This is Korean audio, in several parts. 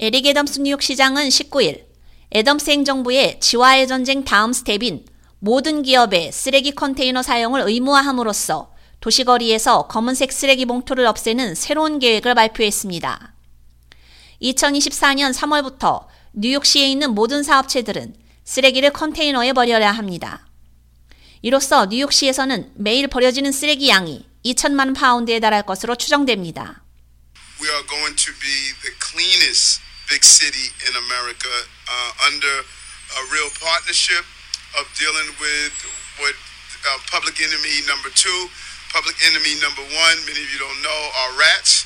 에릭 애덤스 뉴욕 시장은 19일 애덤스 행정부의 쥐와의 전쟁 다음 스텝인 모든 기업의 쓰레기 컨테이너 사용을 의무화함으로써 도시거리에서 검은색 쓰레기 봉투를 없애는 새로운 계획을 발표했습니다. 2024년 3월부터 뉴욕시에 있는 모든 사업체들은 쓰레기를 컨테이너에 버려야 합니다. 이로써 뉴욕시에서는 매일 버려지는 쓰레기 양이 2천만 파운드에 달할 것으로 추정됩니다. We are going to be the cleanest big city in America uh, under a real partnership of dealing with what uh, public enemy number two, public enemy number one, many of you don't know, are rats.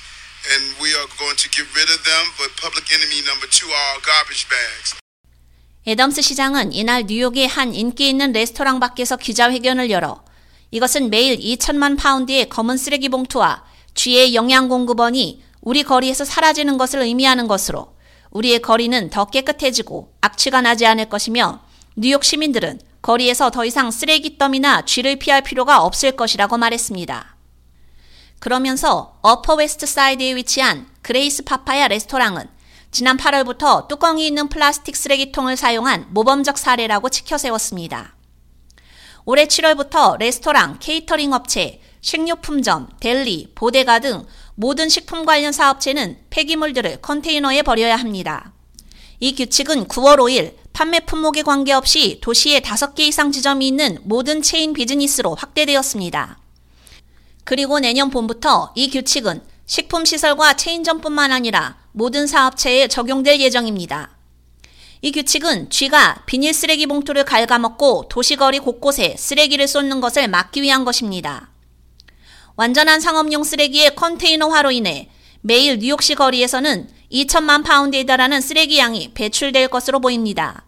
And we are going to get rid of them, but public enemy number two are garbage bags. 애덤스 시장은 이날 뉴욕의 한 인기 있는 레스토랑 밖에서 기자회견을 열어 이것은 매일 2천만 파운드의 검은 쓰레기 봉투와 쥐의 영양 공급원이 우리 거리에서 사라지는 것을 의미하는 것으로 우리의 거리는 더 깨끗해지고 악취가 나지 않을 것이며 뉴욕 시민들은 거리에서 더 이상 쓰레기 더미나 쥐를 피할 필요가 없을 것이라고 말했습니다. 그러면서 어퍼 웨스트 사이드에 위치한 그레이스 파파야 레스토랑은 지난 8월부터 뚜껑이 있는 플라스틱 쓰레기통을 사용한 모범적 사례라고 치켜세웠습니다. 올해 7월부터 레스토랑, 케이터링 업체, 식료품점, deli, bodega 등 모든 식품 관련 사업체는 폐기물들을 컨테이너에 버려야 합니다. 이 규칙은 9월 5일 판매 품목에 관계없이 도시에 5개 이상 지점이 있는 모든 체인 비즈니스로 확대되었습니다. 그리고 내년 봄부터 이 규칙은 식품시설과 체인점뿐만 아니라 모든 사업체에 적용될 예정입니다. 이 규칙은 쥐가 비닐 쓰레기 봉투를 갉아먹고 도시거리 곳곳에 쓰레기를 쏟는 것을 막기 위한 것입니다. 완전한 상업용 쓰레기의 컨테이너화로 인해 매일 뉴욕시 거리에서는 2천만 파운드에 달하는 쓰레기 양이 배출될 것으로 보입니다.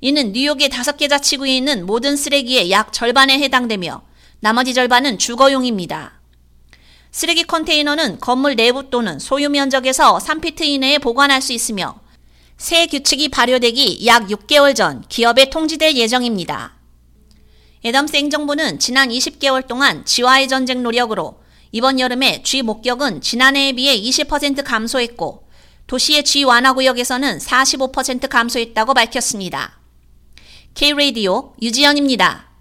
이는 뉴욕의 다섯 개 자치구에 있는 모든 쓰레기의 약 절반에 해당되며 나머지 절반은 주거용입니다. 쓰레기 컨테이너는 건물 내부 또는 소유 면적에서 3피트 이내에 보관할 수 있으며 새 규칙이 발효되기 약 6개월 전 기업에 통지될 예정입니다. 애덤스 행정부는 지난 20개월 동안 지와의 전쟁 노력으로 이번 여름에 쥐 목격은 지난해에 비해 20% 감소했고 도시의 쥐 완화 구역에서는 45% 감소했다고 밝혔습니다. K-Radio 유지연입니다.